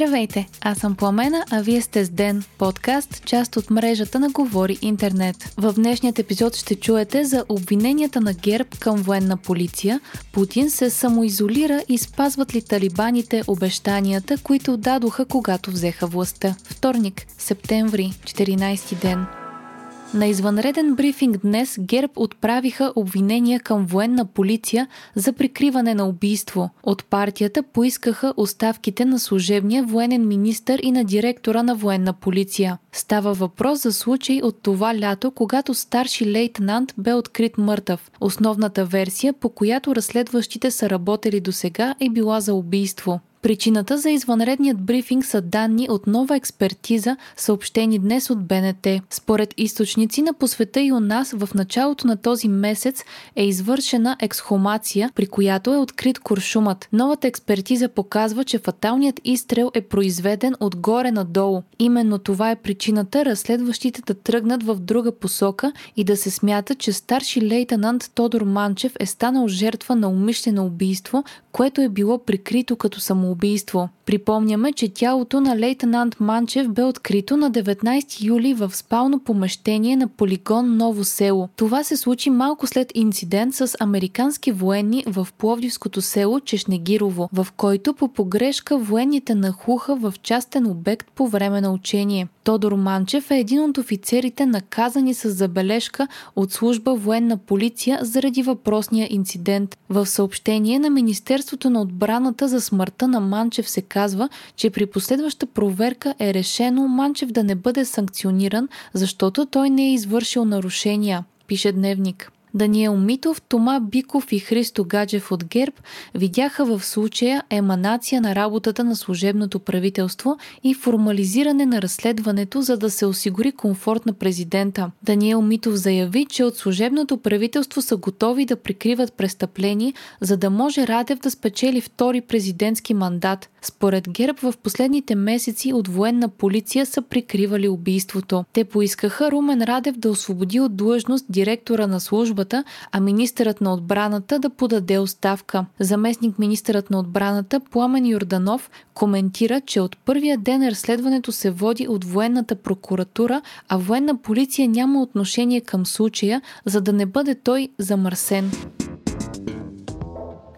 Здравейте, аз съм Пламена, а вие сте с Ден, подкаст, част от мрежата на Говори Интернет. В днешният епизод ще чуете за обвиненията на ГЕРБ към военна полиция, Путин се самоизолира и спазват ли талибаните обещанията, които дадоха когато взеха властта. Вторник, септември, 14 ден. На извънреден брифинг днес ГЕРБ отправиха обвинения към военна полиция за прикриване на убийство. От партията поискаха оставките на служебния военен министр и на директора на военна полиция. Става въпрос за случай от това лято, когато старши лейтенант бе открит мъртъв. Основната версия, по която разследващите са работили до сега, е била за убийство. Причината за извънредният брифинг са данни от нова експертиза, съобщени днес от БНТ. Според източници на посвета и у нас в началото на този месец е извършена ексхумация, при която е открит куршумът. Новата експертиза показва, че фаталният изстрел е произведен отгоре надолу. Именно това е причината разследващите да тръгнат в друга посока и да се смята, че старши лейтенант Тодор Манчев е станал жертва на умишлено убийство, което е било прикрито като самоубийство. Припомняме, че тялото на лейтенант Манчев бе открито на 19 юли в спално помещение на полигон Ново село. Това се случи малко след инцидент с американски военни в Пловдивското село Чешнегирово, в който по погрешка военните нахуха в частен обект по време на учение. Тодор Манчев е един от офицерите наказани с забележка от служба военна полиция заради въпросния инцидент. В съобщение на Министерството на отбраната за смъртта на Манчев се казва, че при последваща проверка е решено Манчев да не бъде санкциониран, защото той не е извършил нарушения, пише Дневник. Даниел Митов, Тома Биков и Христо Гаджев от ГЕРБ видяха в случая еманация на работата на служебното правителство и формализиране на разследването, за да се осигури комфорт на президента. Даниел Митов заяви, че от служебното правителство са готови да прикриват престъпления, за да може Радев да спечели втори президентски мандат. Според ГЕРБ в последните месеци от военна полиция са прикривали убийството. Те поискаха Румен Радев да освободи от длъжност директора на служба службата, а министърът на отбраната да подаде оставка. Заместник министърът на отбраната Пламен Йорданов коментира, че от първия ден разследването се води от военната прокуратура, а военна полиция няма отношение към случая, за да не бъде той замърсен.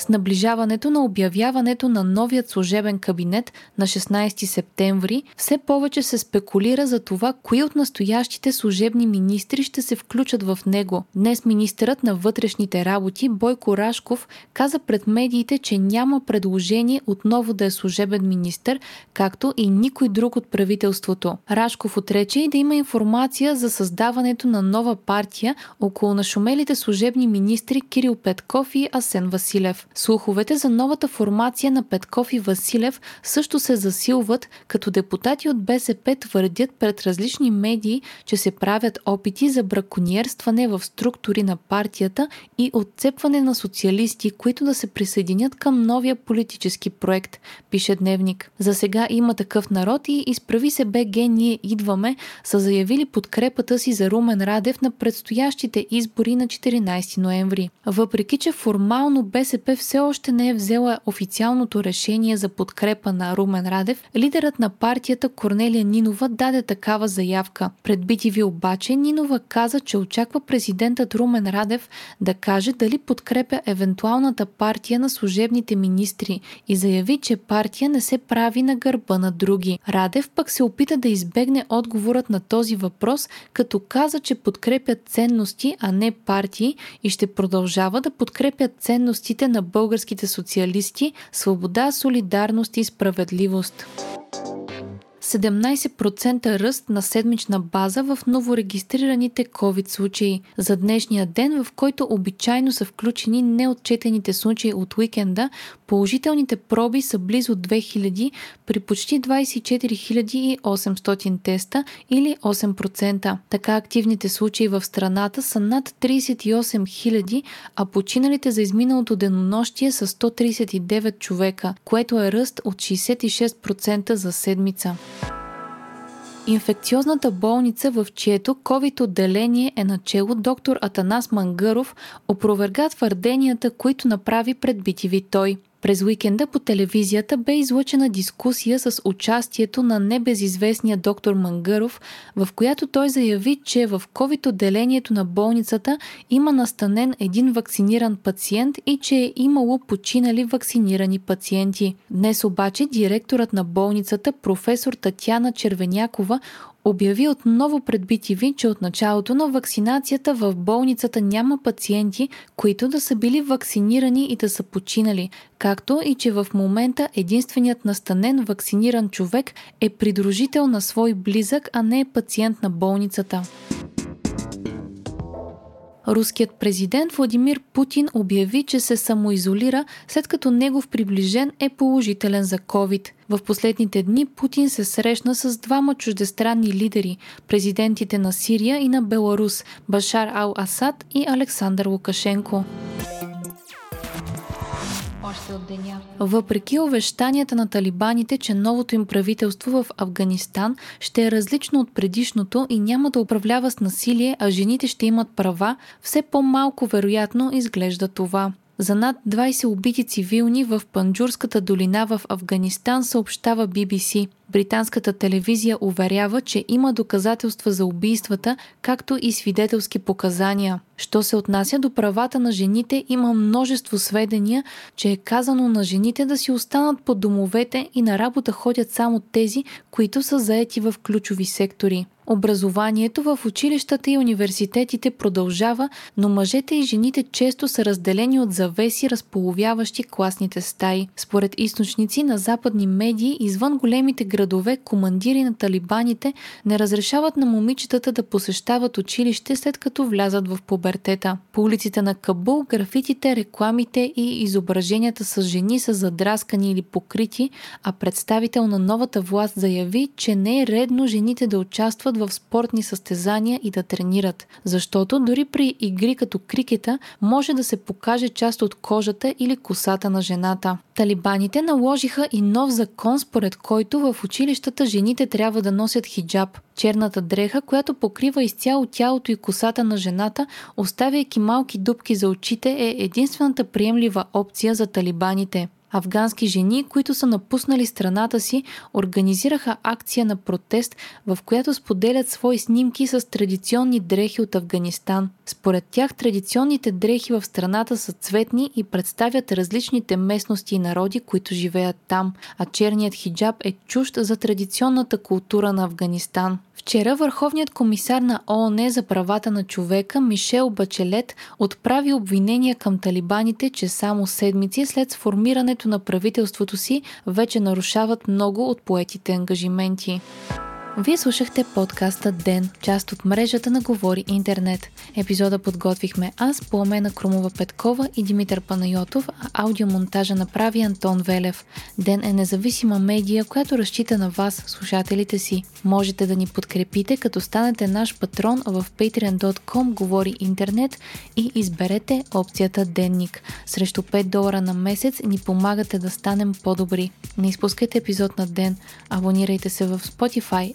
С наближаването на обявяването на новият служебен кабинет на 16 септември, все повече се спекулира за това, кои от настоящите служебни министри ще се включат в него. Днес министърът на вътрешните работи Бойко Рашков каза пред медиите, че няма предложение отново да е служебен министр, както и никой друг от правителството. Рашков отрече и да има информация за създаването на нова партия около нашумелите служебни министри Кирил Петков и Асен Василев. Слуховете за новата формация на Петков и Василев също се засилват, като депутати от БСП твърдят пред различни медии, че се правят опити за браконьерстване в структури на партията и отцепване на социалисти, които да се присъединят към новия политически проект, пише Дневник. За сега има такъв народ и изправи се БГ Ние идваме са заявили подкрепата си за Румен Радев на предстоящите избори на 14 ноември. Въпреки, че формално БСП все още не е взела официалното решение за подкрепа на Румен Радев, лидерът на партията Корнелия Нинова даде такава заявка. Пред BTV обаче Нинова каза, че очаква президентът Румен Радев да каже дали подкрепя евентуалната партия на служебните министри и заяви, че партия не се прави на гърба на други. Радев пък се опита да избегне отговорът на този въпрос, като каза, че подкрепят ценности, а не партии и ще продължава да подкрепят ценностите на българските социалисти свобода, солидарност и справедливост. 17% ръст на седмична база в новорегистрираните COVID случаи. За днешния ден, в който обичайно са включени неотчетените случаи от уикенда, положителните проби са близо 2000 при почти 24 800 теста или 8%. Така активните случаи в страната са над 38 000, а починалите за изминалото денонощие са 139 човека, което е ръст от 66% за седмица. Инфекциозната болница, в чието COVID отделение е начало доктор Атанас Мангаров, опроверга твърденията, които направи пред BTV той. През уикенда по телевизията бе излъчена дискусия с участието на небезизвестния доктор Мангаров, в която той заяви, че в COVID-отделението на болницата има настанен един вакциниран пациент и че е имало починали вакцинирани пациенти. Днес обаче директорът на болницата, професор Татяна Червенякова, обяви отново пред BTV, че от началото на вакцинацията в болницата няма пациенти, които да са били вакцинирани и да са починали, както и че в момента единственият настанен вакциниран човек е придружител на свой близък, а не е пациент на болницата. Руският президент Владимир Путин обяви, че се самоизолира, след като негов приближен е положителен за COVID. В последните дни Путин се срещна с двама чуждестранни лидери – президентите на Сирия и на Беларус – Башар Ал-Асад и Александър Лукашенко още от деня. Въпреки увещанията на талибаните, че новото им правителство в Афганистан ще е различно от предишното и няма да управлява с насилие, а жените ще имат права, все по-малко вероятно изглежда това. За над 20 убити цивилни в Панджурската долина в Афганистан съобщава BBC. Британската телевизия уверява, че има доказателства за убийствата, както и свидетелски показания. Що се отнася до правата на жените, има множество сведения, че е казано на жените да си останат под домовете и на работа ходят само тези, които са заети в ключови сектори. Образованието в училищата и университетите продължава, но мъжете и жените често са разделени от завеси, разполовяващи класните стаи. Според източници на западни медии, извън големите градове, командири на талибаните не разрешават на момичетата да посещават училище след като влязат в пубертета. По улиците на Кабул графитите, рекламите и изображенията с жени са задраскани или покрити, а представител на новата власт заяви, че не е редно жените да участват в спортни състезания и да тренират, защото дори при игри като крикета може да се покаже част от кожата или косата на жената. Талибаните наложиха и нов закон, според който в училищата жените трябва да носят хиджаб, черната дреха, която покрива изцяло тялото и косата на жената, оставяйки малки дупки за очите, е единствената приемлива опция за талибаните. Афгански жени, които са напуснали страната си, организираха акция на протест, в която споделят свои снимки с традиционни дрехи от Афганистан. Според тях традиционните дрехи в страната са цветни и представят различните местности и народи, които живеят там, а черният хиджаб е чужд за традиционната култура на Афганистан. Вчера Върховният комисар на ООН за правата на човека Мишел Бачелет отправи обвинения към талибаните, че само седмици след сформирането на правителството си вече нарушават много от поетите ангажименти. Вие слушахте подкаста Ден, част от мрежата на Говори Интернет. Епизода подготвихме аз, Пламена Крумова Петкова и Димитър Панайотов, а аудиомонтажа направи Антон Велев. Ден е независима медия, която разчита на вас, слушателите си. Можете да ни подкрепите, като станете наш патрон в patreon.com Говори Интернет и изберете опцията Денник. Срещу 5 долара на месец ни помагате да станем по-добри. Не изпускайте епизод на ден. Абонирайте се в Spotify,